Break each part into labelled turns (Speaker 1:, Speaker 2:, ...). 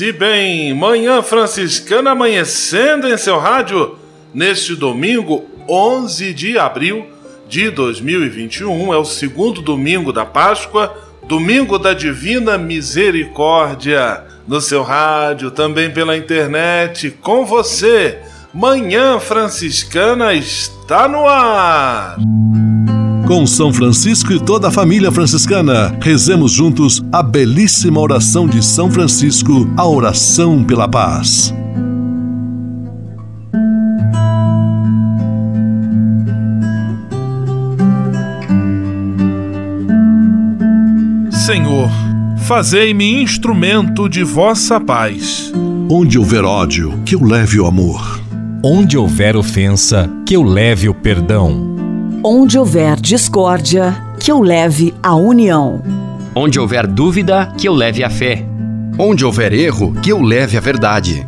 Speaker 1: E bem, Manhã Franciscana amanhecendo em seu rádio neste domingo 11 de abril de 2021. É o segundo domingo da Páscoa, domingo da Divina Misericórdia. No seu rádio, também pela internet, com você. Manhã Franciscana está no ar
Speaker 2: com São Francisco e toda a família franciscana. Rezemos juntos a belíssima oração de São Francisco, a oração pela paz.
Speaker 1: Senhor, fazei-me instrumento de vossa paz.
Speaker 2: Onde houver ódio, que eu leve o amor.
Speaker 3: Onde houver ofensa, que eu leve o perdão.
Speaker 4: Onde houver discórdia, que eu leve a união.
Speaker 5: Onde houver dúvida, que eu leve a fé.
Speaker 6: Onde houver erro, que eu leve a verdade.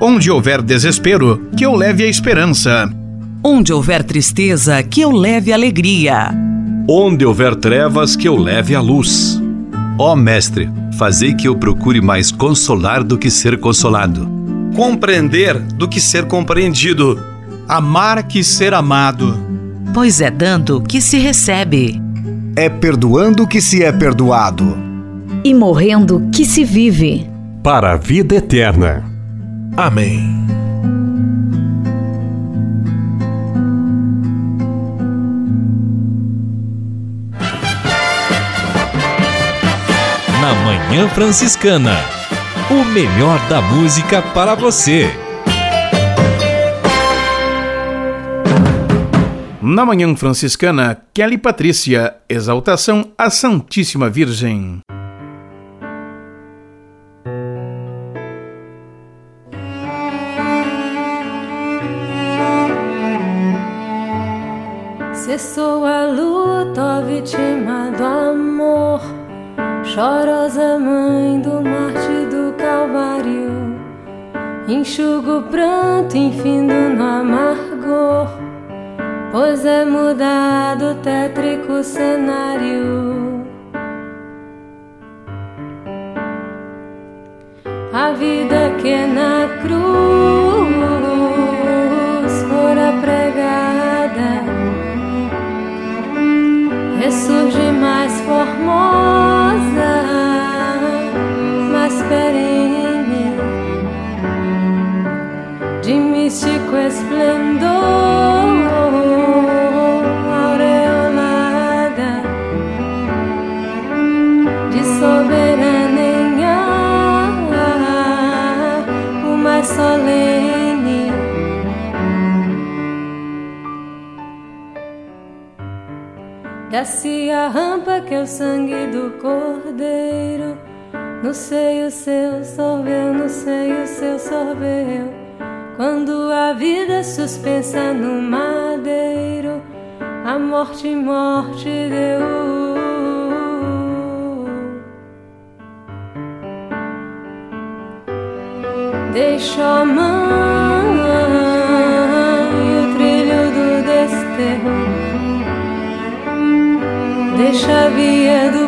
Speaker 7: Onde houver desespero, que eu leve a esperança.
Speaker 8: Onde houver tristeza, que eu leve alegria.
Speaker 9: Onde houver trevas, que eu leve a luz.
Speaker 10: Ó Mestre, fazei que eu procure mais consolar do que ser consolado.
Speaker 11: Compreender do que ser compreendido.
Speaker 12: Amar que ser amado
Speaker 8: pois é dando que se recebe.
Speaker 13: É perdoando que se é perdoado.
Speaker 14: E morrendo que se vive.
Speaker 15: Para a vida eterna.
Speaker 1: Amém.
Speaker 3: Na Manhã Franciscana. O melhor da música para você.
Speaker 7: Na Manhã Franciscana, Kelly Patrícia, exaltação à Santíssima Virgem.
Speaker 16: Cessou a luta, vítima do amor, chorosa mãe do Marte do Calvário, enxugo o pranto, infindo no amargor pois é mudado o tétrico cenário. A vida que é na cruz fora pregada ressurge mais formosa, Desce a rampa que é o sangue do cordeiro. No seio seu sorveu, no seio seu sorveu. Quando a vida suspensa no madeiro, a morte, morte deu. Deixa a mãe deixa a via do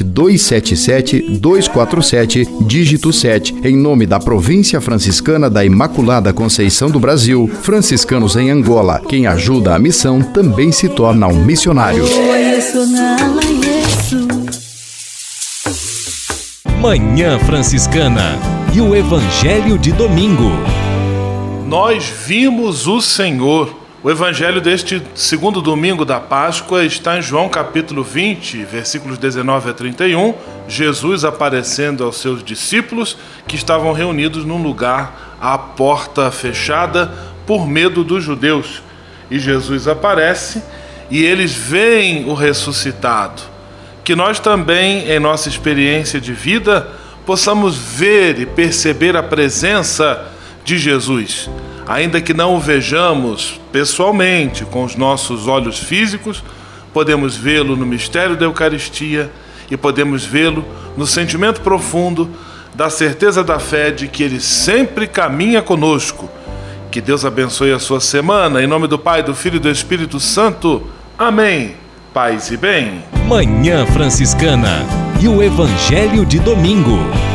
Speaker 6: corrente 277 247, dígito 7, em nome da Província Franciscana da Imaculada Conceição do Brasil, franciscanos em Angola. Quem ajuda a missão também se torna um missionário.
Speaker 3: Manhã Franciscana e o Evangelho de Domingo.
Speaker 1: Nós vimos o Senhor o evangelho deste segundo domingo da Páscoa está em João capítulo 20, versículos 19 a 31. Jesus aparecendo aos seus discípulos que estavam reunidos num lugar à porta fechada por medo dos judeus. E Jesus aparece e eles veem o ressuscitado. Que nós também, em nossa experiência de vida, possamos ver e perceber a presença de Jesus Ainda que não o vejamos pessoalmente com os nossos olhos físicos, podemos vê-lo no mistério da Eucaristia e podemos vê-lo no sentimento profundo da certeza da fé de que ele sempre caminha conosco. Que Deus abençoe a sua semana. Em nome do Pai, do Filho e do Espírito Santo. Amém. Paz e bem.
Speaker 3: Manhã Franciscana e o Evangelho de Domingo.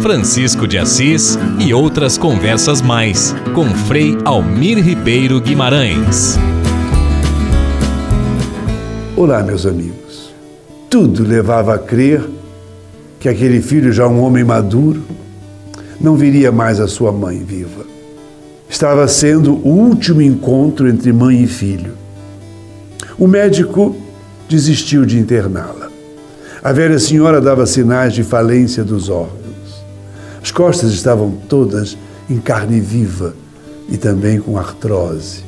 Speaker 3: Francisco de Assis e outras conversas mais com Frei Almir Ribeiro Guimarães.
Speaker 17: Olá, meus amigos. Tudo levava a crer que aquele filho, já um homem maduro, não viria mais a sua mãe viva. Estava sendo o último encontro entre mãe e filho. O médico desistiu de interná-la. A velha senhora dava sinais de falência dos órgãos. As costas estavam todas em carne viva e também com artrose.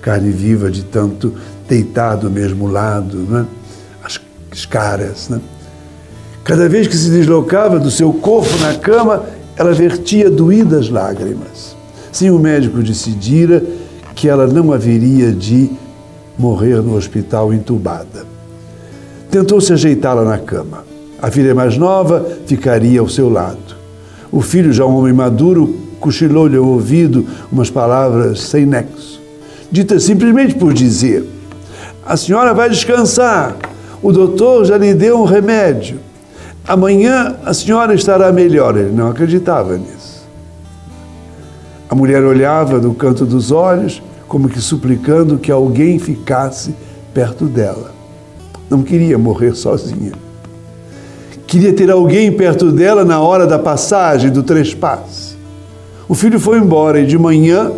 Speaker 17: Carne viva de tanto deitar do mesmo lado, né? as, as caras. Né? Cada vez que se deslocava do seu corpo na cama, ela vertia doídas lágrimas. Sim, o médico decidira que ela não haveria de morrer no hospital entubada. Tentou se ajeitá-la na cama. A filha mais nova ficaria ao seu lado. O filho, já um homem maduro, cochilou-lhe ao ouvido umas palavras sem nexo, ditas simplesmente por dizer: A senhora vai descansar, o doutor já lhe deu um remédio. Amanhã a senhora estará melhor. Ele não acreditava nisso. A mulher olhava no canto dos olhos, como que suplicando que alguém ficasse perto dela. Não queria morrer sozinha. Queria ter alguém perto dela na hora da passagem, do trespasse. O filho foi embora e de manhã,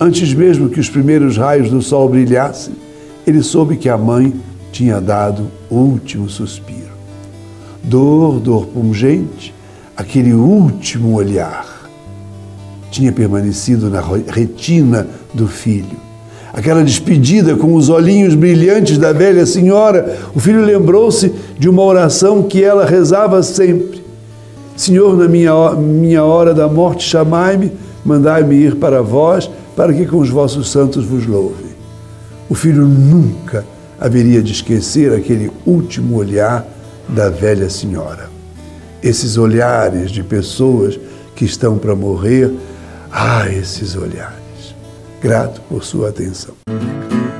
Speaker 17: antes mesmo que os primeiros raios do sol brilhassem, ele soube que a mãe tinha dado o último suspiro. Dor, dor pungente, aquele último olhar tinha permanecido na retina do filho aquela despedida com os olhinhos brilhantes da velha senhora, o filho lembrou-se de uma oração que ela rezava sempre: Senhor, na minha, minha hora da morte, chamai-me, mandai-me ir para vós, para que com os vossos santos vos louve. O filho nunca haveria de esquecer aquele último olhar da velha senhora. Esses olhares de pessoas que estão para morrer, ah, esses olhares grato por sua atenção.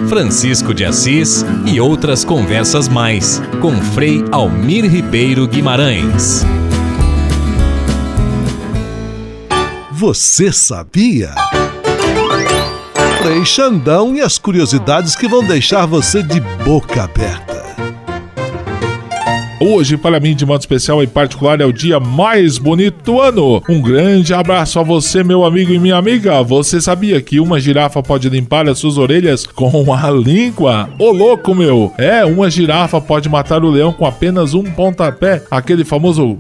Speaker 3: Francisco de Assis e outras conversas mais com Frei Almir Ribeiro Guimarães.
Speaker 2: Você sabia? Frei Xandão e as curiosidades que vão deixar você de boca aberta.
Speaker 18: Hoje, para mim, de modo especial e particular, é o dia mais bonito do ano. Um grande abraço a você, meu amigo e minha amiga. Você sabia que uma girafa pode limpar as suas orelhas com a língua? Ô louco, meu! É, uma girafa pode matar o leão com apenas um pontapé, aquele famoso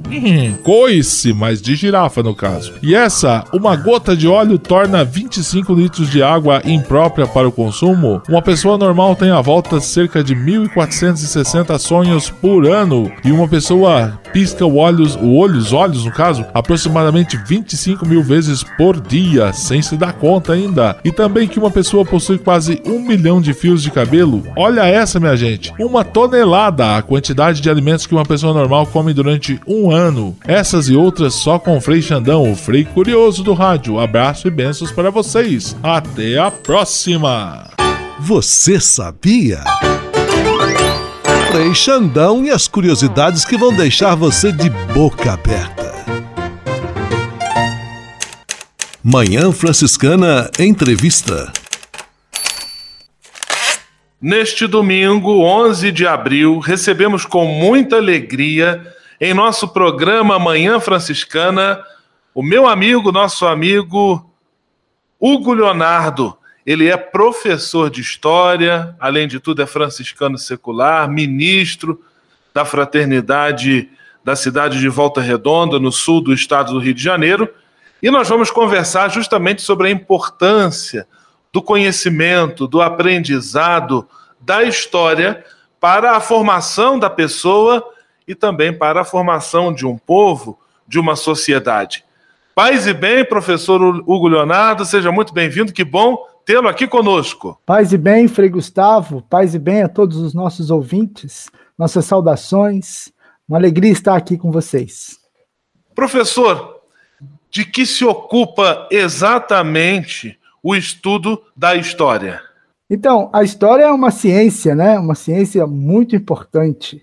Speaker 18: coice, mas de girafa no caso. E essa, uma gota de óleo torna 25 litros de água imprópria para o consumo. Uma pessoa normal tem à volta cerca de 1.460 sonhos por ano e uma pessoa pisca o olhos, o os olhos no caso, aproximadamente 25 mil vezes por dia, sem se dar conta ainda. E também que uma pessoa possui quase um milhão de fios de cabelo. Olha essa, minha gente, uma tonelada a quantidade de alimentos que uma pessoa normal come durante um ano. Essas e outras só com o Frei Xandão, o Frei Curioso do rádio. Abraço e bênçãos para vocês. Até a próxima!
Speaker 2: Você sabia? Frei Xandão e as curiosidades que vão deixar você de boca aberta. Manhã Franciscana Entrevista.
Speaker 1: Neste domingo, 11 de abril, recebemos com muita alegria em nosso programa Manhã Franciscana o meu amigo, nosso amigo Hugo Leonardo ele é professor de história, além de tudo, é franciscano secular, ministro da fraternidade da cidade de Volta Redonda, no sul do estado do Rio de Janeiro. E nós vamos conversar justamente sobre a importância do conhecimento, do aprendizado da história para a formação da pessoa e também para a formação de um povo, de uma sociedade. Paz e bem, professor Hugo Leonardo, seja muito bem-vindo, que bom tê-lo aqui conosco.
Speaker 19: Paz e bem, Frei Gustavo, paz e bem a todos os nossos ouvintes, nossas saudações, uma alegria estar aqui com vocês.
Speaker 1: Professor, de que se ocupa exatamente o estudo da história?
Speaker 19: Então, a história é uma ciência, né? Uma ciência muito importante.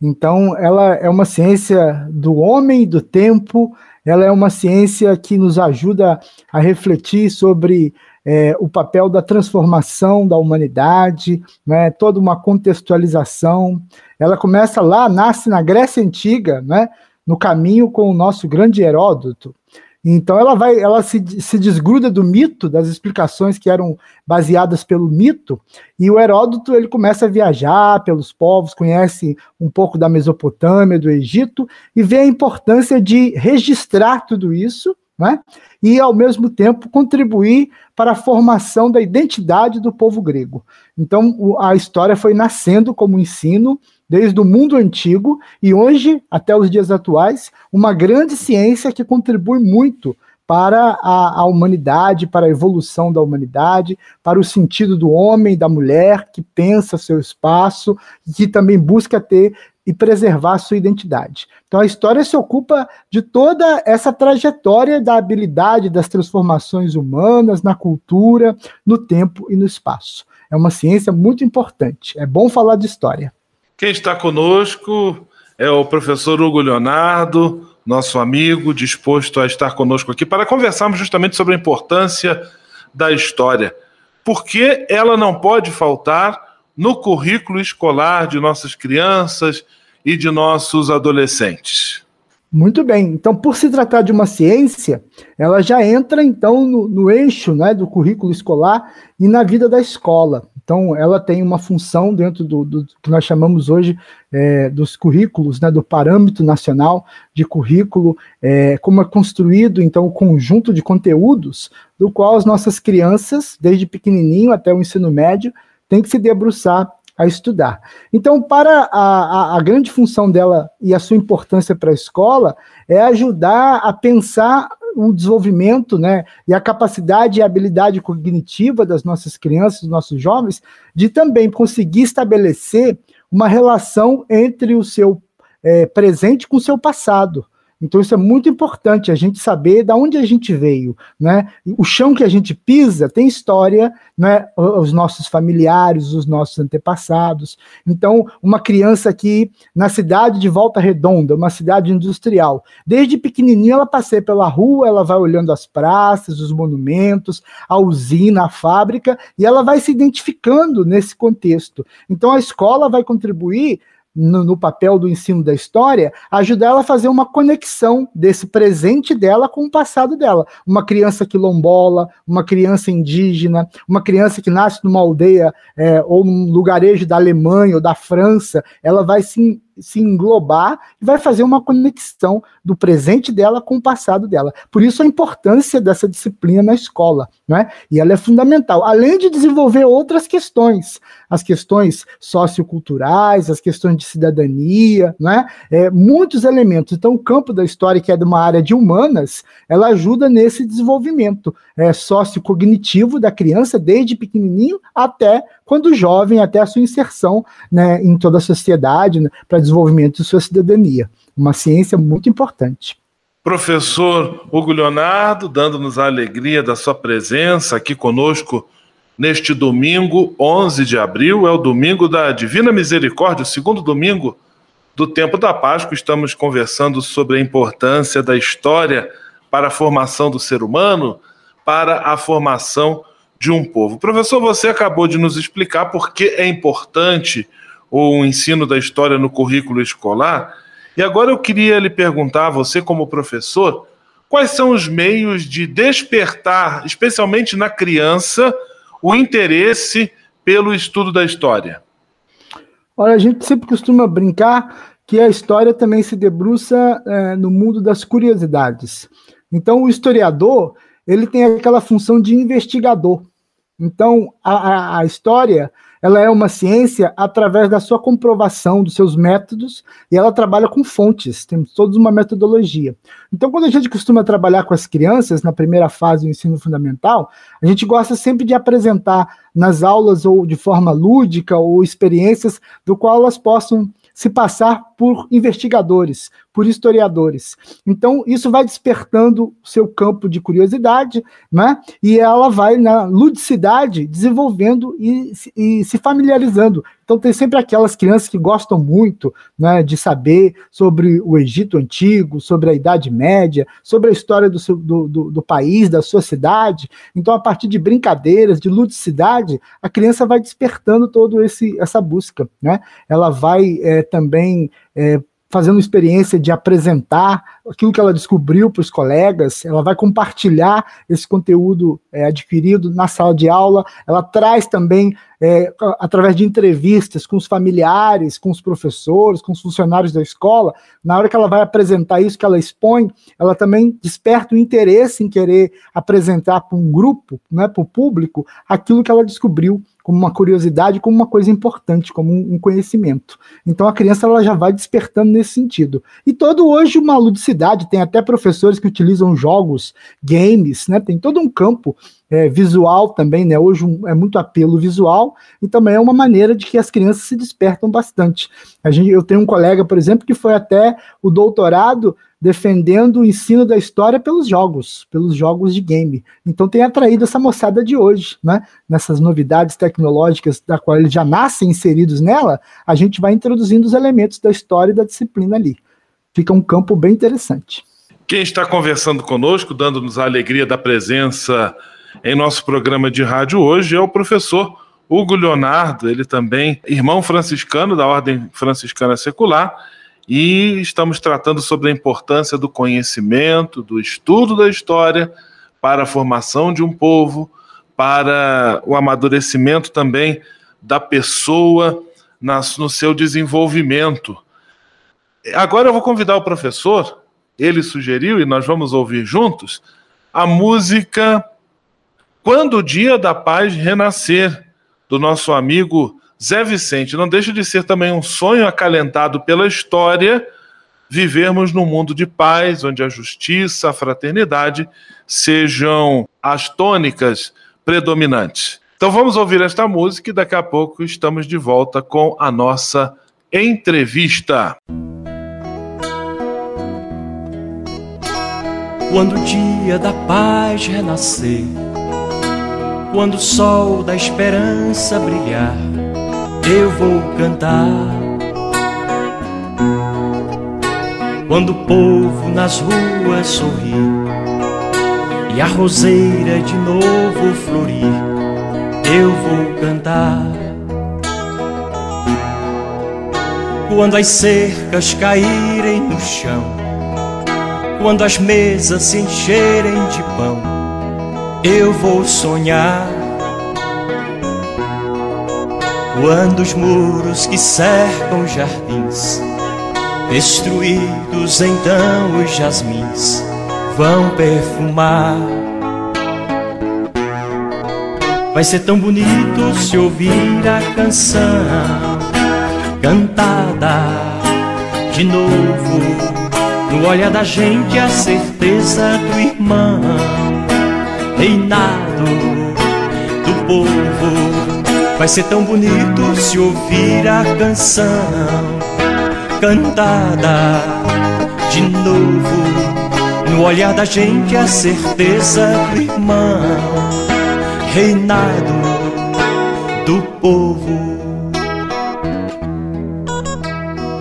Speaker 19: Então, ela é uma ciência do homem, do tempo, ela é uma ciência que nos ajuda a refletir sobre é, o papel da transformação da humanidade, né, toda uma contextualização. Ela começa lá, nasce na Grécia Antiga, né, no caminho com o nosso grande Heródoto. Então ela vai, ela se, se desgruda do mito, das explicações que eram baseadas pelo mito, e o Heródoto ele começa a viajar pelos povos, conhece um pouco da Mesopotâmia, do Egito, e vê a importância de registrar tudo isso né? e, ao mesmo tempo, contribuir para a formação da identidade do povo grego. Então, a história foi nascendo como ensino desde o mundo antigo e hoje, até os dias atuais, uma grande ciência que contribui muito para a, a, humanidade, para a evolução da humanidade, para o sentido do homem, da mulher, que pensa seu espaço, que também busca ter e preservar sua identidade. Então a história se ocupa de toda essa trajetória da habilidade das transformações humanas na cultura, no tempo e no espaço. É uma ciência muito importante. É bom falar de história.
Speaker 1: Quem está conosco é o professor Hugo Leonardo, nosso amigo, disposto a estar conosco aqui para conversarmos justamente sobre a importância da história. Por que ela não pode faltar no currículo escolar de nossas crianças e de nossos adolescentes.
Speaker 19: Muito bem. Então, por se tratar de uma ciência, ela já entra então no, no, eixo né, do currículo escolar e na vida da escola. Então, ela tem uma função dentro do, do que nós chamamos hoje é, dos currículos, né, do parâmetro nacional de currículo, é, como é construído então o conjunto de conteúdos do qual as nossas crianças, desde pequenininho até o ensino médio, tem que se debruçar a estudar. Então, para a, a, a grande função dela e a sua importância para a escola é ajudar a pensar o desenvolvimento, né, e a capacidade e habilidade cognitiva das nossas crianças, dos nossos jovens, de também conseguir estabelecer uma relação entre o seu é, presente com o seu passado. Então isso é muito importante a gente saber da onde a gente veio, né? O chão que a gente pisa tem história, né? Os nossos familiares, os nossos antepassados. Então, uma criança aqui na cidade de Volta Redonda, uma cidade industrial, desde pequenininha ela passei pela rua, ela vai olhando as praças, os monumentos, a usina, a fábrica, e ela vai se identificando nesse contexto. Então a escola vai contribuir no, no, papel do ensino da história, ajudar ela a fazer uma conexão desse presente dela com o passado dela. Uma criança quilombola, uma criança indígena, uma criança que nasce numa aldeia é, ou num lugarejo da Alemanha ou da França, ela vai se se englobar e vai fazer uma conexão do presente dela com o passado dela. Por isso a importância dessa disciplina na escola, né? E ela é fundamental, além de desenvolver outras questões, as questões socioculturais, as questões de cidadania, né? É, muitos elementos. Então o campo da história que é de uma área de humanas, ela ajuda nesse desenvolvimento é, sociocognitivo da criança desde pequenininho até quando jovem, até a sua inserção né, em toda a sociedade né, para desenvolvimento de sua cidadania. Uma ciência muito importante.
Speaker 1: Professor Hugo Leonardo, dando-nos a alegria da sua presença aqui conosco neste domingo, 11 de abril, é o domingo da Divina Misericórdia, o segundo domingo do tempo da Páscoa. Estamos conversando sobre a importância da história para a formação do ser humano, para a formação de um povo. Professor, você acabou de nos explicar por que é importante o ensino da história no currículo escolar. E agora eu queria lhe perguntar você, como professor, quais são os meios de despertar, especialmente na criança, o interesse pelo estudo da história?
Speaker 19: Olha, a gente sempre costuma brincar que a história também se debruça é, no mundo das curiosidades. Então, o historiador ele tem aquela função de investigador. Então, a, a, história ela é uma ciência através da sua comprovação dos seus métodos e ela trabalha com fontes, tem toda uma metodologia. Então, quando a gente costuma trabalhar com as crianças na primeira fase do ensino fundamental, a gente gosta sempre de apresentar nas aulas ou de forma lúdica ou experiências do qual elas possam se passar por investigadores, por historiadores. Então, isso vai despertando seu campo de curiosidade, né? E ela vai, na ludicidade, desenvolvendo e, e se familiarizando. Então, tem sempre aquelas crianças que gostam muito né, de saber sobre o Egito Antigo, sobre a Idade Média, sobre a história do, seu, do, do, do país, da sua cidade. Então, a partir de brincadeiras, de ludicidade, a criança vai despertando toda essa busca. Né? Ela vai é, também é, fazendo experiência de apresentar aquilo que ela descobriu para os colegas, ela vai compartilhar esse conteúdo é, adquirido na sala de aula, ela traz também, é, através de entrevistas com os familiares, com os professores, com os funcionários da escola, na hora que ela vai apresentar isso, que ela expõe, ela também desperta o interesse em querer apresentar para um grupo, né, para o público, aquilo que ela descobriu como uma curiosidade, como uma coisa importante, como um, conhecimento. Então a criança ela já vai despertando nesse sentido. E todo hoje uma ludicidade, tem até professores que utilizam jogos, games, né? Tem todo um campo é, visual também, né? Hoje um, é muito apelo visual e também é uma maneira de que as crianças se despertam bastante. A gente, eu tenho um colega, por exemplo, que foi até o doutorado defendendo o ensino da história pelos jogos, pelos jogos de game. Então tem atraído essa moçada de hoje, né? Nessas novidades tecnológicas da qual eles já nascem inseridos nela, a gente vai introduzindo os elementos da história e da disciplina ali. Fica um campo bem interessante.
Speaker 1: Quem está conversando conosco, dando-nos a alegria da presença em nosso programa de rádio hoje é o professor Hugo Leonardo, ele também irmão franciscano da Ordem Franciscana Secular e estamos tratando sobre a importância do conhecimento, do estudo da história para a formação de um povo, para o amadurecimento também da pessoa no seu desenvolvimento. Agora eu vou convidar o professor, ele sugeriu e nós vamos ouvir juntos a música Quando o Dia da Paz Renascer, do nosso amigo Zé Vicente, não deixa de ser também um sonho acalentado pela história vivermos num mundo de paz, onde a justiça, a fraternidade sejam as tônicas predominantes. Então vamos ouvir esta música e daqui a pouco estamos de volta com a nossa entrevista.
Speaker 20: Quando o dia da paz renascer, quando o sol da esperança brilhar, eu vou cantar. Quando o povo nas ruas sorrir e a roseira de novo florir, eu vou cantar. Quando as cercas caírem no chão, quando as mesas se encherem de pão, eu vou sonhar. Quando os muros que cercam jardins, destruídos então os jasmins, vão perfumar. Vai ser tão bonito se ouvir a canção cantada de novo. No olhar da gente a certeza do irmão, reinado do povo. Vai ser tão bonito se ouvir a canção cantada de novo. No olhar da gente a certeza do irmão, reinado do povo.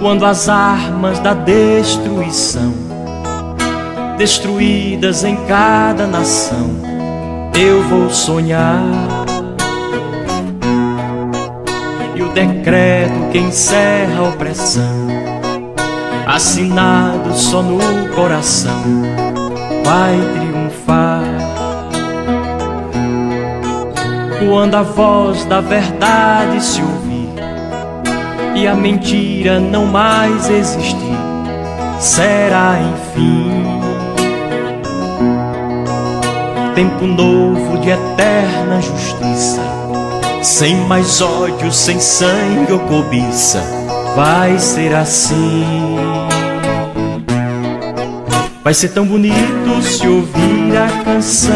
Speaker 20: Quando as armas da destruição, destruídas em cada nação, eu vou sonhar. Decreto que encerra a opressão assinado só no coração, vai triunfar. Quando a voz da verdade se ouvir e a mentira não mais existir, será enfim tempo novo de eterna justiça, sem mais ódio, sem sangue ou cobiça, vai ser assim. Vai ser tão bonito se ouvir a canção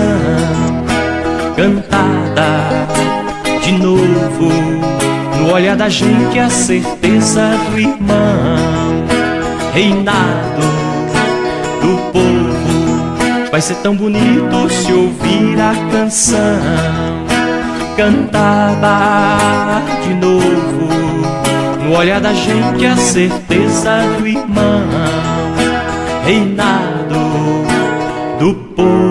Speaker 20: cantada de novo. No olhar da gente a certeza do irmão, reinado do povo. Vai ser tão bonito se ouvir a canção cantada de novo. No olhar da gente a certeza do irmão, reinado do povo.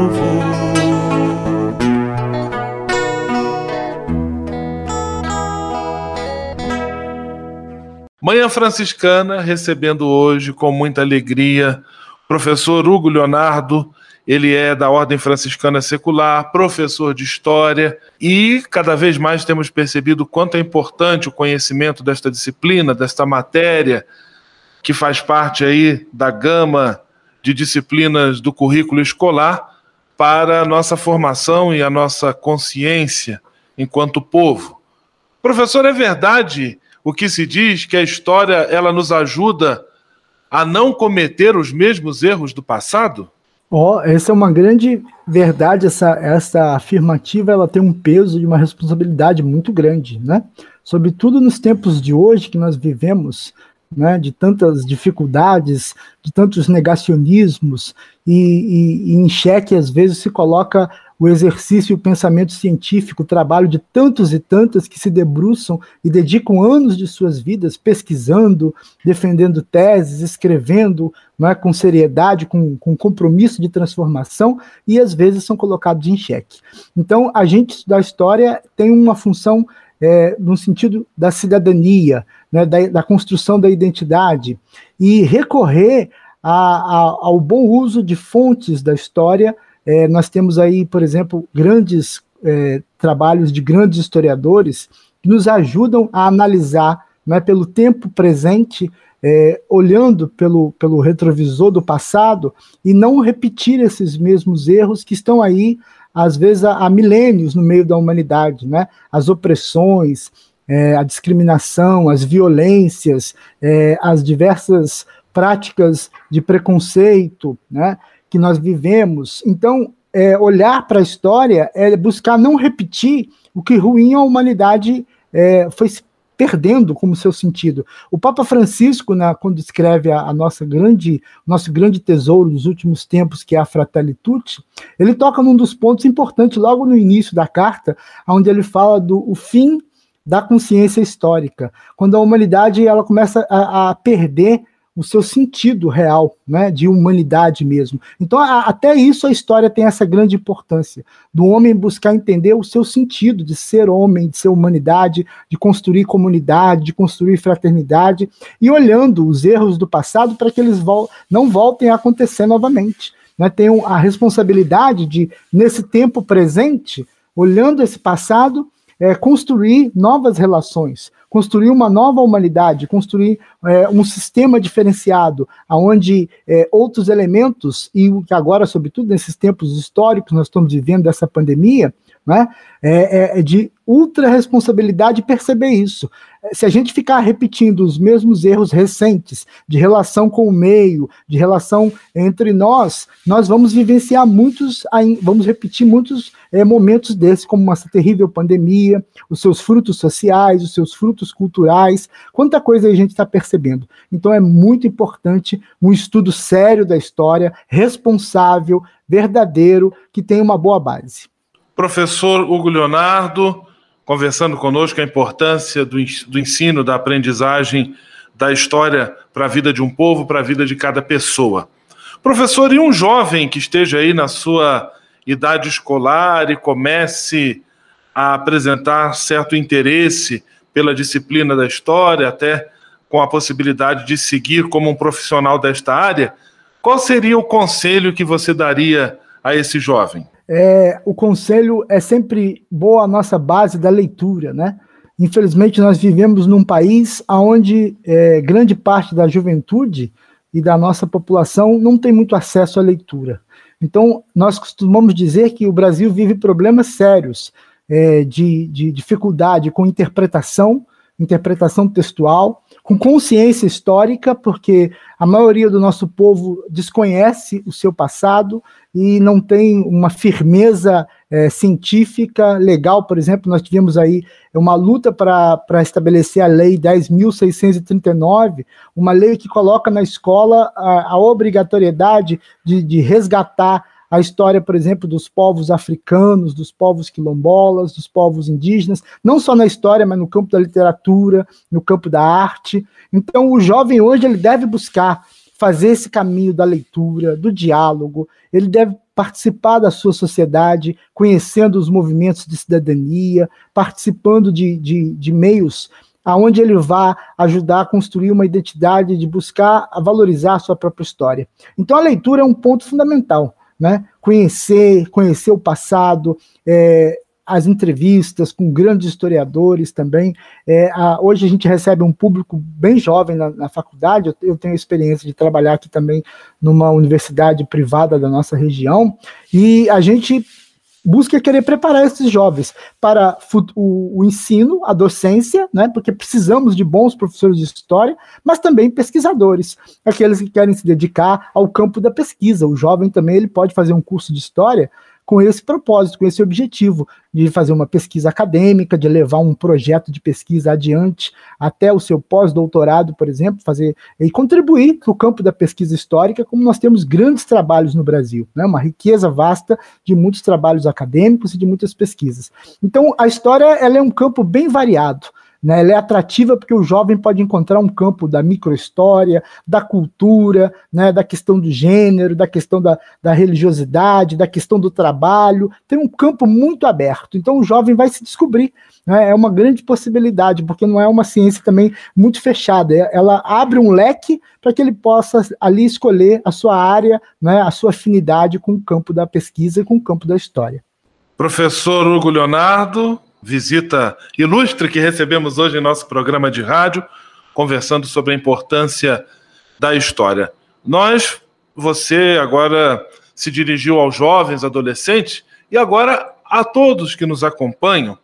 Speaker 1: Manhã Franciscana, recebendo hoje com muita alegria professor Hugo Leonardo. Ele é da Ordem Franciscana Secular, professor de História, e cada vez mais temos percebido quanto é importante o conhecimento desta disciplina, desta matéria, que faz parte aí da gama de disciplinas do currículo escolar para a nossa formação e a nossa consciência enquanto povo. Professor, é verdade o que se diz que a história ela nos ajuda a não cometer os mesmos erros do passado?
Speaker 19: Oh, essa é uma grande verdade, essa, essa afirmativa ela tem um peso e uma responsabilidade muito grande, né? Sobretudo nos tempos de hoje que nós vivemos, né, de tantas dificuldades, de tantos negacionismos, e, e, e, em xeque às vezes se coloca o exercício e o pensamento científico, o trabalho de tantos e tantas que se debruçam e dedicam anos de suas vidas pesquisando, defendendo teses, escrevendo é, com seriedade, com, com compromisso de transformação, e às vezes são colocados em xeque. Então, a gente da história tem uma função é, no sentido da cidadania, né, da, da, construção da identidade, e recorrer a, a, ao bom uso de fontes da história. É, nós temos aí, por exemplo, grandes é, trabalhos de grandes historiadores que nos ajudam a analisar né, pelo tempo presente, é, olhando pelo, pelo retrovisor do passado e não repetir esses mesmos erros que estão aí às vezes há, há milênios no meio da humanidade, né? As opressões, é, a discriminação, as violências, é, as diversas práticas de preconceito, né? Que nós vivemos. Então, é, olhar para a história é buscar não repetir o que ruim a humanidade é, foi perdendo como seu sentido. O Papa Francisco, quando escreve a, a, nossa grande, nosso grande tesouro dos últimos tempos, que é a Fratelitude, ele toca num dos pontos importantes logo no início da carta, onde ele fala do o fim da consciência histórica, quando a humanidade ela começa a, a perder o seu sentido real, né, de humanidade mesmo. Então, a, até isso a história tem essa grande importância, do homem buscar entender o seu sentido de ser homem, de ser humanidade, de construir comunidade, de construir fraternidade, e olhando os erros do passado para que eles vol não voltem a acontecer novamente. Né? Tem a responsabilidade de, nesse tempo presente, olhando esse passado, é, construir novas relações, construir uma nova humanidade, construir é, um sistema diferenciado, onde é, outros elementos, e agora, sobretudo nesses tempos históricos, nós estamos vivendo dessa pandemia, né, é, é de ultra responsabilidade perceber isso. Se a gente ficar repetindo os mesmos erros recentes de relação com o meio, de relação entre nós, nós vamos vivenciar muitos, vamos repetir muitos é, momentos desses, como uma terrível pandemia, os seus frutos sociais, os seus frutos culturais, quanta coisa a gente está percebendo. Então é muito importante um estudo sério da história, responsável, verdadeiro, que tenha uma boa base.
Speaker 1: Professor Hugo Leonardo, conversando conosco a importância do, ensino, da aprendizagem da história para a vida de um povo, para a vida de cada pessoa. Professor, e um jovem que esteja aí na sua idade escolar e comece a apresentar certo interesse pela disciplina da história, até com a possibilidade de seguir como um profissional desta área, qual seria o conselho que você daria a esse jovem?
Speaker 19: É, o conselho é sempre boa a nossa base da leitura, né? Infelizmente, nós vivemos num país onde é, grande parte da juventude e da nossa população não tem muito acesso à leitura. Então, nós costumamos dizer que o Brasil vive problemas sérios é, de, de dificuldade com interpretação, interpretação textual, com consciência histórica, porque a maioria do nosso povo desconhece o seu passado e não tem uma firmeza é, científica legal. Por exemplo, nós tivemos aí uma luta para estabelecer a Lei 10.639, uma lei que coloca na escola a, a obrigatoriedade de, de resgatar a história, por exemplo, dos povos africanos, dos povos quilombolas, dos povos indígenas, não só na história, mas no campo da literatura, no campo da arte. Então, o jovem hoje ele deve buscar fazer esse caminho da leitura, do diálogo, ele deve participar da sua sociedade, conhecendo os movimentos de cidadania, participando de, de, de meios aonde ele vá ajudar a construir uma identidade, de buscar a valorizar a sua própria história. Então a leitura é um ponto fundamental né? Conhecer, conhecer o passado, é, as entrevistas com grandes historiadores também. É, a, hoje a gente recebe um público bem jovem na, na faculdade. Eu, eu, tenho a experiência de trabalhar aqui também numa universidade privada da nossa região e a gente busca querer preparar esses jovens para o, o, ensino, a docência, né, porque precisamos de bons professores de história, mas também pesquisadores, aqueles que querem se dedicar ao campo da pesquisa. O jovem também ele pode fazer um curso de história com esse propósito, com esse objetivo de fazer uma pesquisa acadêmica, de levar um projeto de pesquisa adiante até o seu pós-doutorado, por exemplo, fazer e contribuir para o campo da pesquisa histórica, como nós temos grandes trabalhos no Brasil, né? uma riqueza vasta de muitos trabalhos acadêmicos e de muitas pesquisas. Então, a história ela é um campo bem variado. Né, ela é atrativa porque o jovem pode encontrar um campo da microhistória, da cultura, né, da questão do gênero, da questão da, da religiosidade, da questão do trabalho. Tem um campo muito aberto. Então o jovem vai se descobrir. Né, é uma grande possibilidade, porque não é uma ciência também muito fechada. É, ela abre um leque para que ele possa ali escolher a sua área, né, a sua afinidade com o campo da pesquisa e com o campo da história.
Speaker 1: Professor Hugo Leonardo, visita ilustre que recebemos hoje em nosso programa de rádio, conversando sobre a importância da história. Nós, você agora se dirigiu aos jovens, adolescentes e agora a todos que nos acompanham.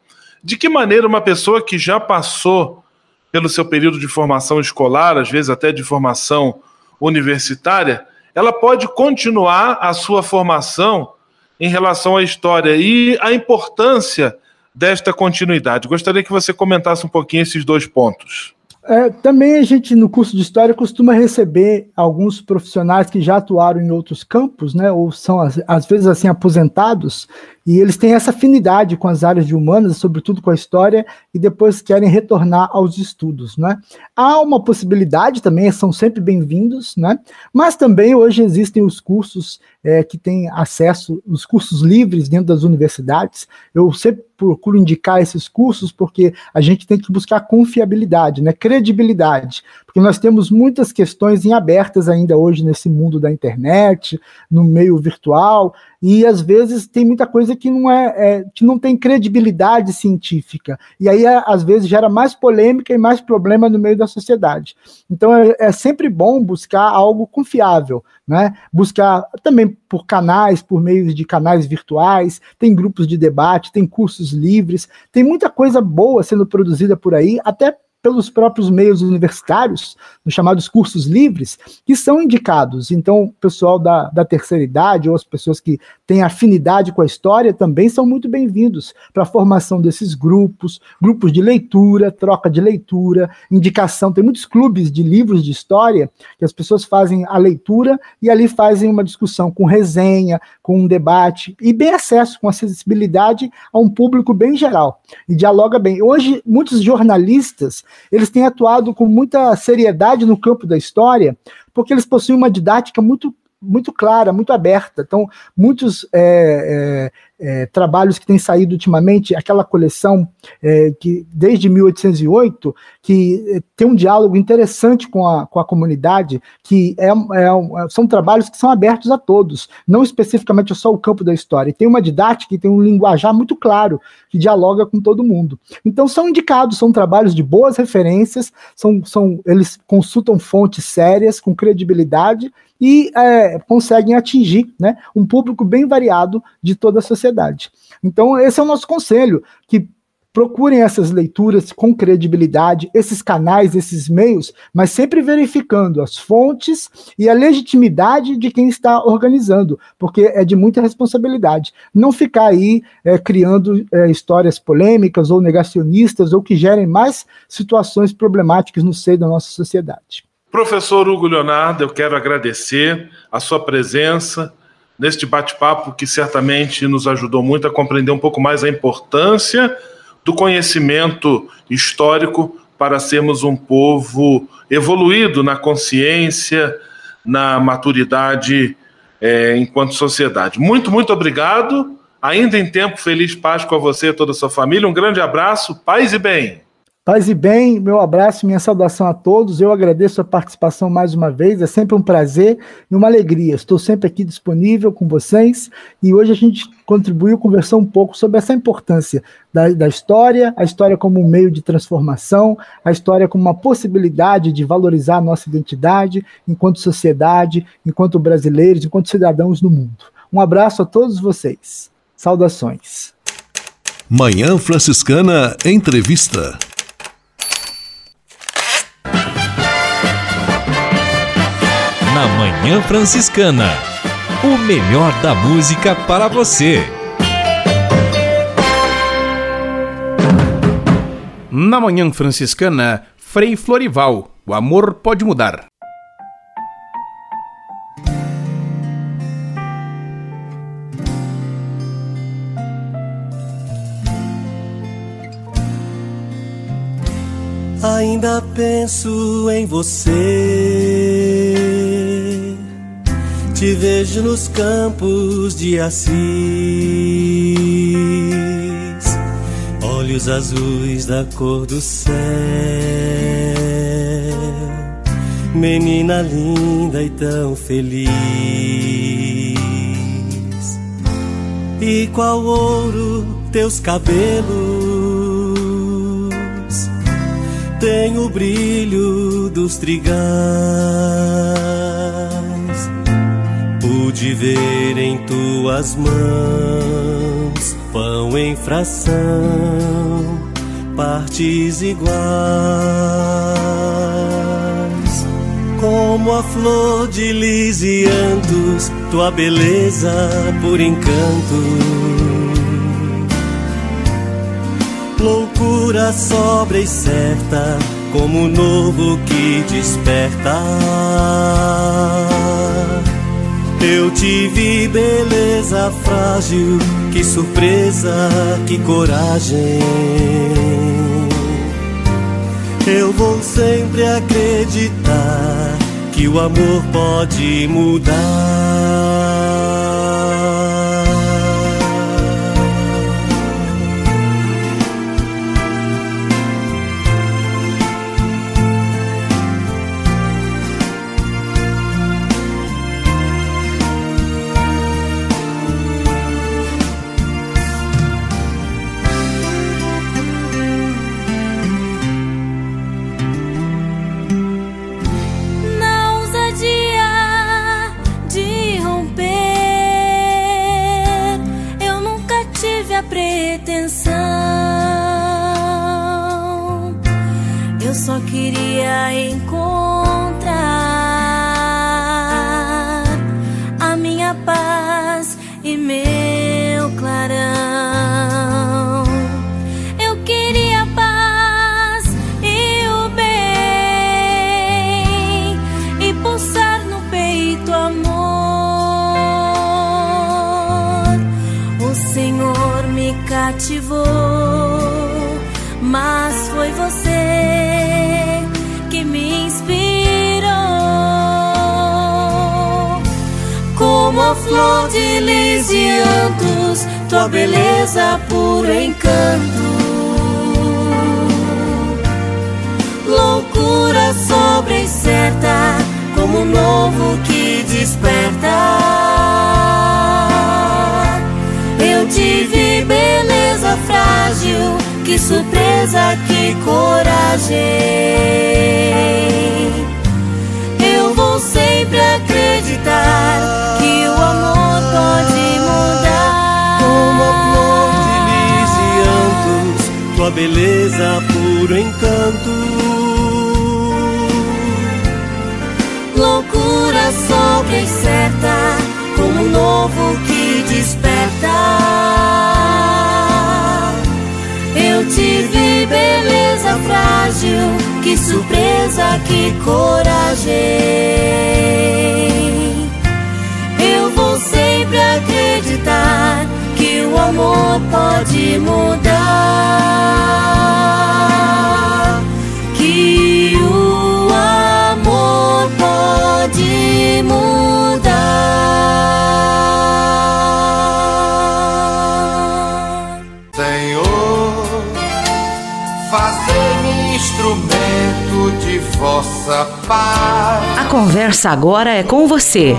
Speaker 1: De que maneira uma pessoa que já passou pelo seu período de formação escolar, às vezes até de formação universitária, ela pode continuar a sua formação em relação à história e a importância desta continuidade. Gostaria que você comentasse um pouquinho esses dois pontos.
Speaker 19: É, também a gente, no curso de História, costuma receber alguns profissionais que já atuaram em outros campos, né, ou são, às vezes, assim, aposentados, e eles têm essa afinidade com as áreas de humanas, sobretudo com a história, e depois querem retornar aos estudos. Né? Há uma possibilidade também, são sempre bem-vindos, né? mas também hoje existem os cursos é, que têm acesso, os cursos livres dentro das universidades. Eu sempre procuro indicar esses cursos porque a gente tem que buscar confiabilidade, né? credibilidade, porque nós temos muitas questões em abertas ainda hoje nesse mundo da internet, no meio virtual, e às vezes tem muita coisa que não é, é que não tem credibilidade científica e aí às vezes gera mais polêmica e mais problema no meio da sociedade. Então é, é sempre bom buscar algo confiável, né? Buscar também por canais, por meio de canais virtuais, tem grupos de debate, tem cursos livres, tem muita coisa boa sendo produzida por aí, até pelos próprios meios universitários, nos chamados cursos livres, que são indicados. Então, o pessoal da, da terceira idade ou as pessoas que têm afinidade com a história também são muito bem-vindos para a formação desses grupos, grupos de leitura, troca de leitura, indicação. Tem muitos clubes de livros de história que as pessoas fazem a leitura e ali fazem uma discussão com resenha, com um debate e bem acesso, com acessibilidade a um público bem geral. E dialoga bem. Hoje, muitos jornalistas eles têm atuado com muita seriedade no campo da história, porque eles possuem uma didática muito muito clara, muito aberta. Então, muitos é, é, é, trabalhos que têm saído ultimamente, aquela coleção é, que desde 1808, que é, tem um diálogo interessante com a, com a comunidade, que é, é são trabalhos que são abertos a todos, não especificamente só o campo da história. E tem uma didática e tem um linguajar muito claro, que dialoga com todo mundo. Então são indicados, são trabalhos de boas referências, são, são, eles consultam fontes sérias, com credibilidade, e é, conseguem atingir né, um público bem variado de toda a sociedade. Então, esse é o nosso conselho, que procurem essas leituras com credibilidade, esses canais, esses meios, mas sempre verificando as fontes e a legitimidade de quem está organizando, porque é de muita responsabilidade. Não ficar aí é, criando é, histórias polêmicas ou negacionistas ou que gerem mais situações problemáticas no seio da nossa sociedade.
Speaker 1: Professor Hugo Leonardo, eu quero agradecer a sua presença neste bate-papo que certamente nos ajudou muito a compreender um pouco mais a importância do conhecimento histórico para sermos um povo evoluído na consciência, na maturidade é, enquanto sociedade. Muito, muito obrigado. Ainda em tempo, feliz Páscoa a você e toda a sua família. Um grande abraço, paz e bem.
Speaker 19: Paz e bem, meu abraço, minha saudação a todos. Eu agradeço a participação mais uma vez. É sempre um prazer e uma alegria. Estou sempre aqui disponível com vocês e hoje a gente contribuiu, conversou um pouco sobre essa importância da, da história, a história como um meio de transformação, a história como uma possibilidade de valorizar a nossa identidade enquanto sociedade, enquanto brasileiros, enquanto cidadãos do mundo. Um abraço a todos vocês. Saudações.
Speaker 2: Manhã Franciscana Entrevista.
Speaker 3: Na Manhã Franciscana. O melhor da música para você.
Speaker 7: Na Manhã Franciscana, Frei Florival. O amor pode mudar.
Speaker 21: Ainda penso em você te vejo nos campos de Assis, olhos azuis da cor do céu, menina linda e tão feliz. E qual ouro teus cabelos? Tem o brilho dos trigais Pude ver em tuas mãos pão em fração, partes iguais, como a flor de lisiantos, tua beleza por encanto. loucura sobra e certa, como o novo que desperta. Eu te vi, beleza frágil, que surpresa, que coragem. Eu vou sempre acreditar que o amor pode mudar. queria encontrar.
Speaker 22: Flor de lis e antos, tua beleza puro encanto. Loucura sobre e certa, como um novo que desperta. Eu te vi, beleza frágil, que surpresa, que coragem.
Speaker 21: Beleza puro encanto.
Speaker 22: Loucura sobre certa, como um novo que desperta. Eu te vi, beleza frágil, que surpresa, que coragem sempre acreditar que o amor pode mudar. Que o amor pode mudar.
Speaker 23: Senhor, fazer-me instrumento de vossa paz.
Speaker 8: A conversa agora é com você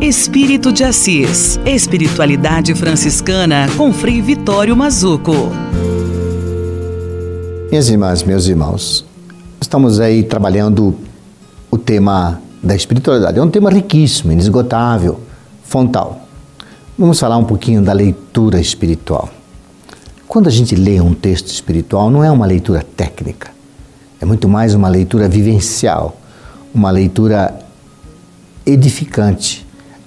Speaker 8: Espírito de Assis. Espiritualidade franciscana com Frei Vitório Mazuco.
Speaker 24: Minhas irmãs, meus irmãos, estamos aí trabalhando o tema da espiritualidade. É um tema riquíssimo, inesgotável, fontal. Vamos falar um pouquinho da leitura espiritual. Quando a gente lê um texto espiritual, não é uma leitura técnica, é muito mais uma leitura vivencial, uma leitura edificante.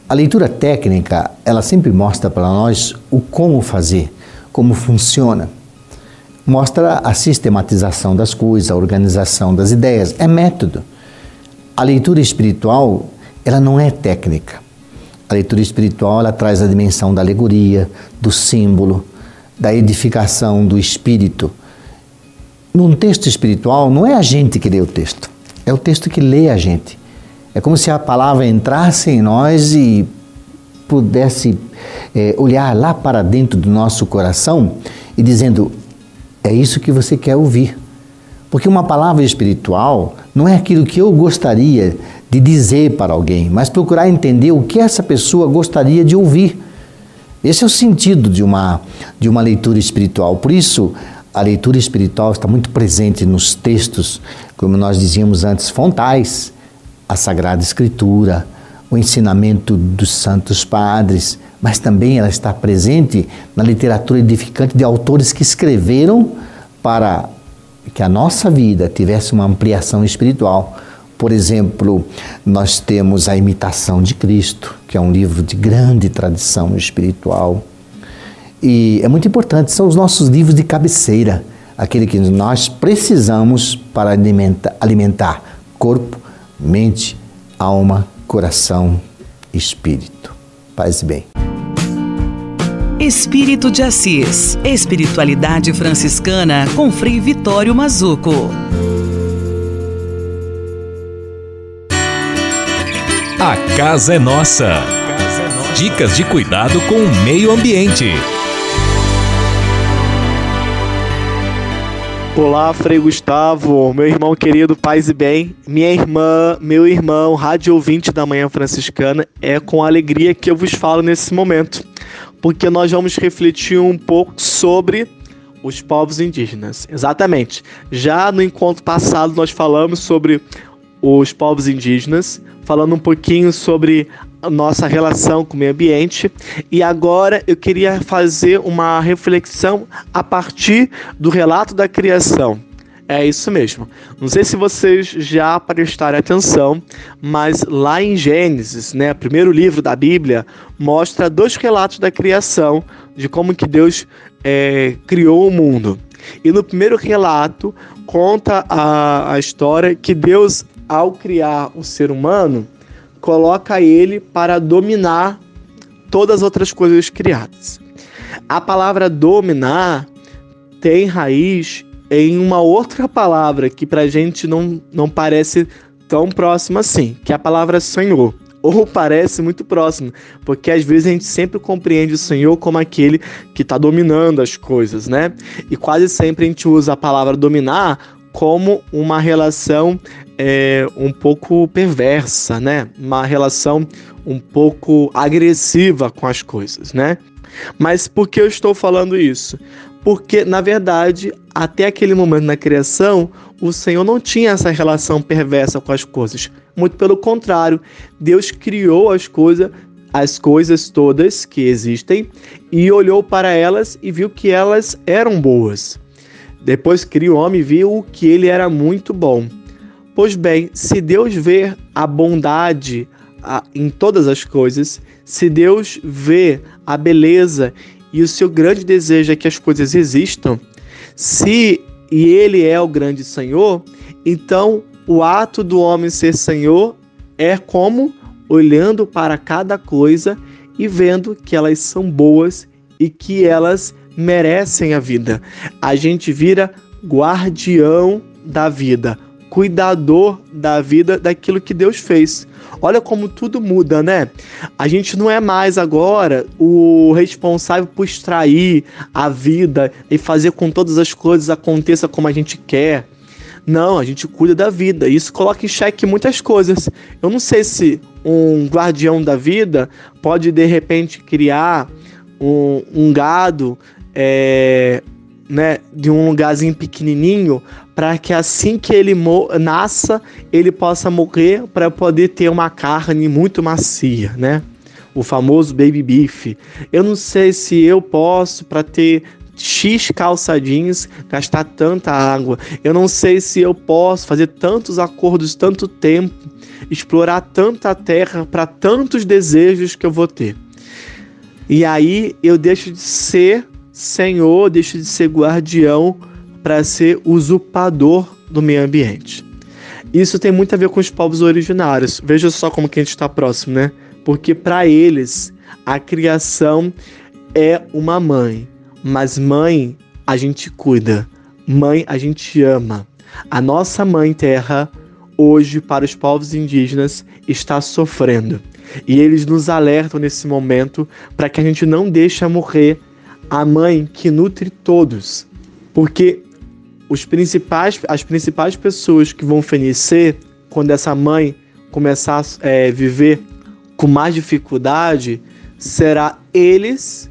Speaker 24: A leitura técnica, ela sempre mostra para nós o como fazer, como funciona. Mostra a sistematização das coisas, a organização das ideias, é método. A leitura espiritual, ela não é técnica. A leitura espiritual, ela traz a dimensão da alegoria, do símbolo, da edificação do espírito. Num texto espiritual, não é a gente que lê o texto, é o texto que lê a gente. É como se a palavra entrasse em nós e pudesse é, olhar lá para dentro do nosso coração e dizendo: é isso que você quer ouvir. Porque uma palavra espiritual não é aquilo que eu gostaria de dizer para alguém, mas procurar entender o que essa pessoa gostaria de ouvir. Esse é o sentido de uma, de uma leitura espiritual. Por isso, a leitura espiritual está muito presente nos textos, como nós dizíamos antes, fontais, a Sagrada Escritura, o ensinamento dos santos padres, mas também ela está presente na literatura edificante de autores que escreveram para que a nossa vida tivesse uma ampliação espiritual. Por exemplo, nós temos A Imitação de Cristo, que é um livro de grande tradição espiritual. E é muito importante, são os nossos livros de cabeceira, aquele que nós precisamos para alimentar, alimentar corpo, mente, alma, coração, espírito. Paz e bem.
Speaker 8: Espírito de Assis. Espiritualidade franciscana com Frei Vitório Mazuco.
Speaker 3: A casa é nossa. Dicas de cuidado com o meio ambiente.
Speaker 25: Olá, Frei Gustavo, meu irmão querido, paz e bem. Minha irmã, meu irmão, rádio ouvinte da Manhã Franciscana, é com alegria que eu vos falo nesse momento, porque nós vamos refletir um pouco sobre os povos indígenas. Exatamente. Já no encontro passado nós falamos sobre os povos indígenas, falando um pouquinho sobre a nossa relação com o meio ambiente. E agora eu queria fazer uma reflexão a partir do relato da criação. É isso mesmo. Não sei se vocês já prestaram atenção, mas lá em Gênesis, né, primeiro livro da Bíblia, mostra dois relatos da criação, de como que Deus é, criou o mundo. E no primeiro relato conta a, a história que Deus ao criar o ser humano, coloca ele para dominar todas as outras coisas criadas. A palavra dominar tem raiz em uma outra palavra que para a gente não, não parece tão próxima assim, que é a palavra Senhor. Ou parece muito próximo, porque às vezes a gente sempre compreende o Senhor como aquele que está dominando as coisas, né? E quase sempre a gente usa a palavra dominar como uma relação é, um pouco perversa, né? Uma relação um pouco agressiva com as coisas, né? Mas por que eu estou falando isso? Porque, na verdade, até aquele momento na criação, o Senhor não tinha essa relação perversa com as coisas. Muito pelo contrário, Deus criou as coisas, as coisas todas que existem e olhou para elas e viu que elas eram boas. Depois criou o homem e viu que ele era muito bom. Pois bem, se Deus vê a bondade em todas as coisas, se Deus vê a beleza e o seu grande desejo é que as coisas existam, se e ele é o grande Senhor, então o ato do homem ser Senhor é como olhando para cada coisa e vendo que elas são boas e que elas merecem a vida. A gente vira guardião da vida, cuidador da vida, daquilo que Deus fez. Olha como tudo muda, né? A gente não é mais agora o responsável por extrair a vida e fazer com todas as coisas aconteça como a gente quer. Não, a gente cuida da vida. Isso coloca em xeque muitas coisas. Eu não sei se um guardião da vida pode de repente criar um, um gado é, né, de um lugarzinho pequenininho para que assim que ele nasça ele possa morrer para poder ter uma carne muito macia, né? O famoso baby beef. Eu não sei se eu posso para ter X calçadinhos gastar tanta água. Eu não sei se eu posso fazer tantos acordos tanto tempo, explorar tanta terra para tantos desejos que eu vou ter. E aí eu deixo de ser senhor, deixa de ser guardião para ser usurpador do meio ambiente. Isso tem muito a ver com os povos originários. Veja só como que a gente está próximo, né? Porque para eles a criação é uma mãe, mas mãe a gente cuida, mãe a gente ama. A nossa mãe terra hoje para os povos indígenas está sofrendo. E eles nos alertam nesse momento para que a gente não deixe morrer a mãe que nutre todos. Porque os principais, as principais pessoas que vão fenecer quando essa mãe começar a é, viver com mais dificuldade será eles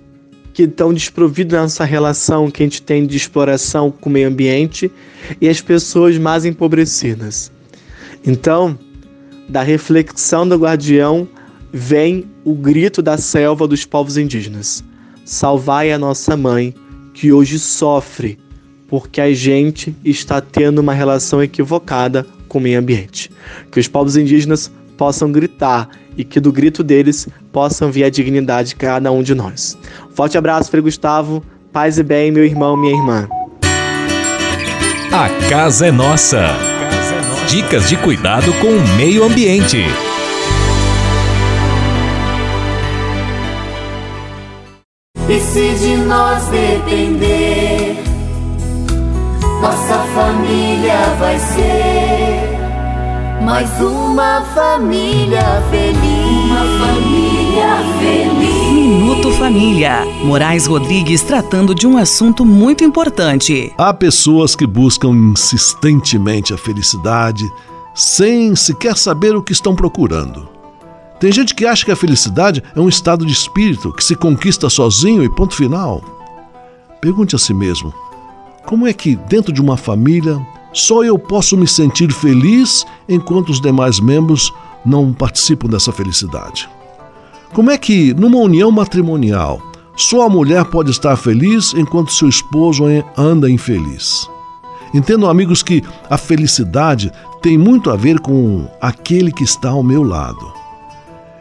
Speaker 25: que estão desprovidos nessa relação que a gente tem de exploração com o meio ambiente e as pessoas mais empobrecidas. Então, da reflexão do guardião vem o grito da selva dos povos indígenas: Salvai a nossa mãe, que hoje sofre porque a gente está tendo uma relação equivocada com o meio ambiente. Que os povos indígenas possam gritar e que do grito deles possam vir a dignidade de cada um de nós. Forte abraço, Frei Gustavo. Paz e bem, meu irmão, minha irmã.
Speaker 3: A casa é nossa. Dicas de cuidado com o meio ambiente.
Speaker 26: E se de nós depender, nossa família vai ser mais uma família feliz. Uma família feliz.
Speaker 8: Minuto Família. Moraes Rodrigues tratando de um assunto muito importante.
Speaker 2: Há pessoas que buscam insistentemente a felicidade sem sequer saber o que estão procurando. Tem gente que acha que a felicidade é um estado de espírito que se conquista sozinho e ponto final. Pergunte a si mesmo: como é que, dentro de uma família, só eu posso me sentir feliz enquanto os demais membros não participam dessa felicidade? Como é que, numa união matrimonial, só a mulher pode estar feliz enquanto seu esposo anda infeliz? Entendo, amigos, que a felicidade tem muito a ver com aquele que está ao meu lado.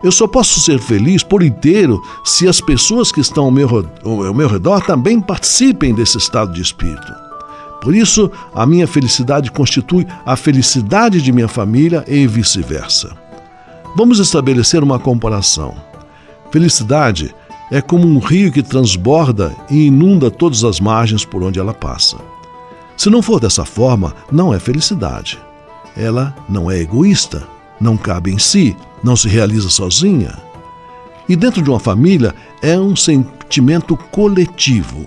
Speaker 2: Eu só posso ser feliz por inteiro se as pessoas que estão ao meu, ao meu redor também participem desse estado de espírito. Por isso, a minha felicidade constitui a felicidade de minha família e vice-versa. Vamos estabelecer uma comparação. Felicidade é como um rio que transborda e inunda todas as margens por onde ela passa. Se não for dessa forma, não é felicidade. Ela não é egoísta, não cabe em si, não se realiza sozinha. E dentro de uma família é um sentimento coletivo.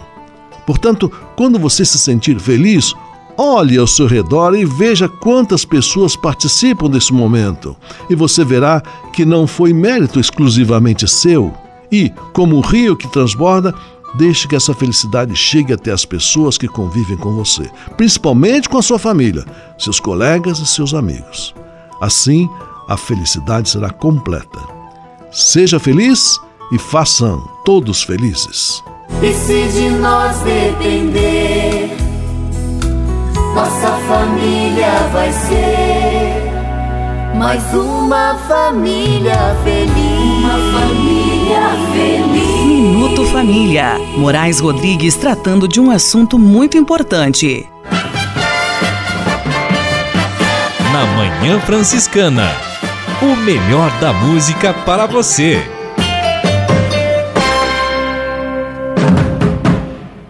Speaker 2: Portanto, quando você se sentir feliz, olhe ao seu redor e veja quantas pessoas participam desse momento. E você verá que não foi mérito exclusivamente seu. E, como o rio que transborda, deixe que essa felicidade chegue até as pessoas que convivem com você, principalmente com a sua família, seus colegas e seus amigos. Assim, a felicidade será completa. Seja feliz e façam todos felizes.
Speaker 26: E se de nós depender, nossa família vai ser mais uma família feliz. Uma família feliz.
Speaker 8: Minuto Família. Moraes Rodrigues tratando de um assunto muito importante.
Speaker 3: Na Manhã Franciscana. O melhor da música para você.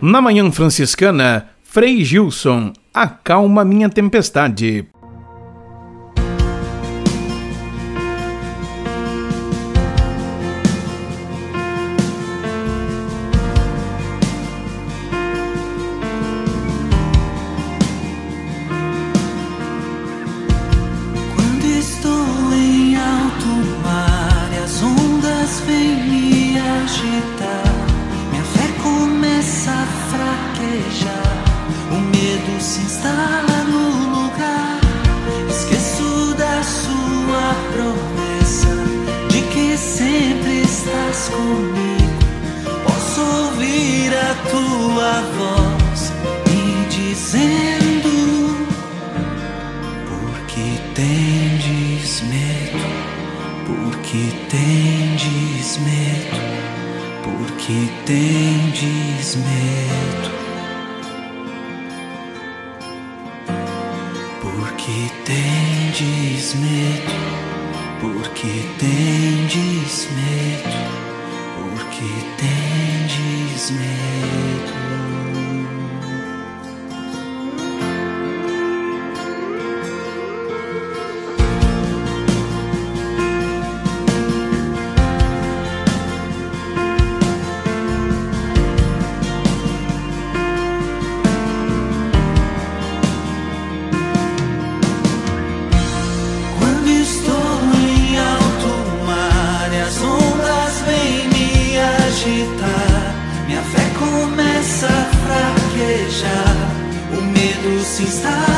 Speaker 27: Na Manhã Franciscana, Frei Gilson, acalma minha tempestade.
Speaker 28: se
Speaker 27: está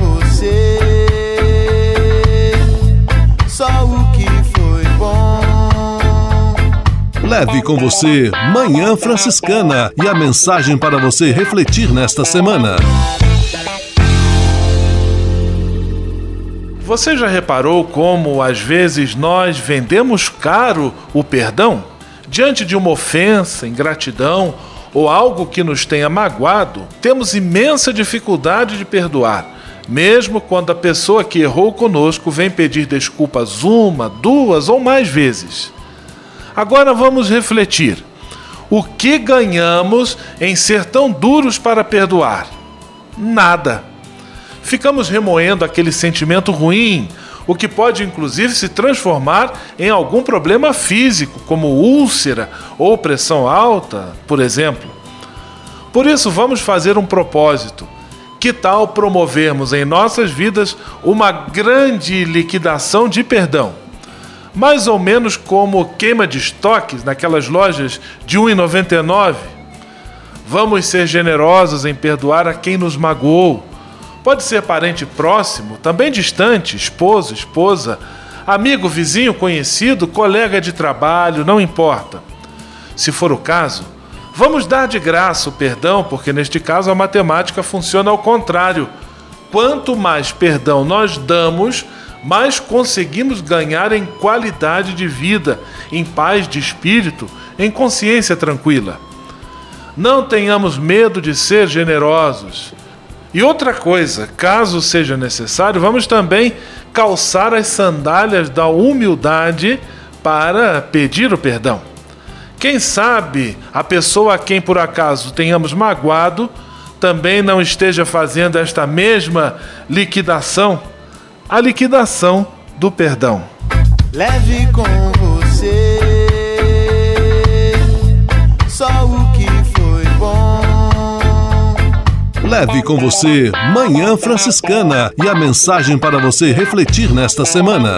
Speaker 2: Leve com você Manhã Franciscana e a mensagem para você refletir nesta semana.
Speaker 1: Você já reparou como às vezes nós vendemos caro o perdão? Diante de uma ofensa, ingratidão ou algo que nos tenha magoado, temos imensa dificuldade de perdoar, mesmo quando a pessoa que errou conosco vem pedir desculpas uma, duas ou mais vezes. Agora vamos refletir. O que ganhamos em ser tão duros para perdoar? Nada. Ficamos remoendo aquele sentimento ruim, o que pode inclusive se transformar em algum problema físico, como úlcera ou pressão alta, por exemplo. Por isso, vamos fazer um propósito. Que tal promovermos em nossas vidas uma grande liquidação de perdão? Mais ou menos como queima de estoques naquelas lojas de R$ 1,99. Vamos ser generosos em perdoar a quem nos magoou Pode ser parente próximo, também distante, esposo, esposa, amigo, vizinho, conhecido, colega de trabalho, não importa. Se for o caso, vamos dar de graça o perdão, porque neste caso a matemática funciona ao contrário. Quanto mais perdão nós damos, mais conseguimos ganhar em qualidade de vida, em paz de espírito, em consciência tranquila. Não tenhamos medo de ser generosos. E outra coisa, caso seja necessário, vamos também calçar as sandálias da humildade para pedir o perdão. Quem sabe a pessoa a quem por acaso tenhamos magoado também não esteja fazendo esta mesma liquidação, a liquidação do perdão.
Speaker 27: Leve com você só o que foi bom.
Speaker 2: Leve com você Manhã Franciscana e a mensagem para você refletir nesta semana.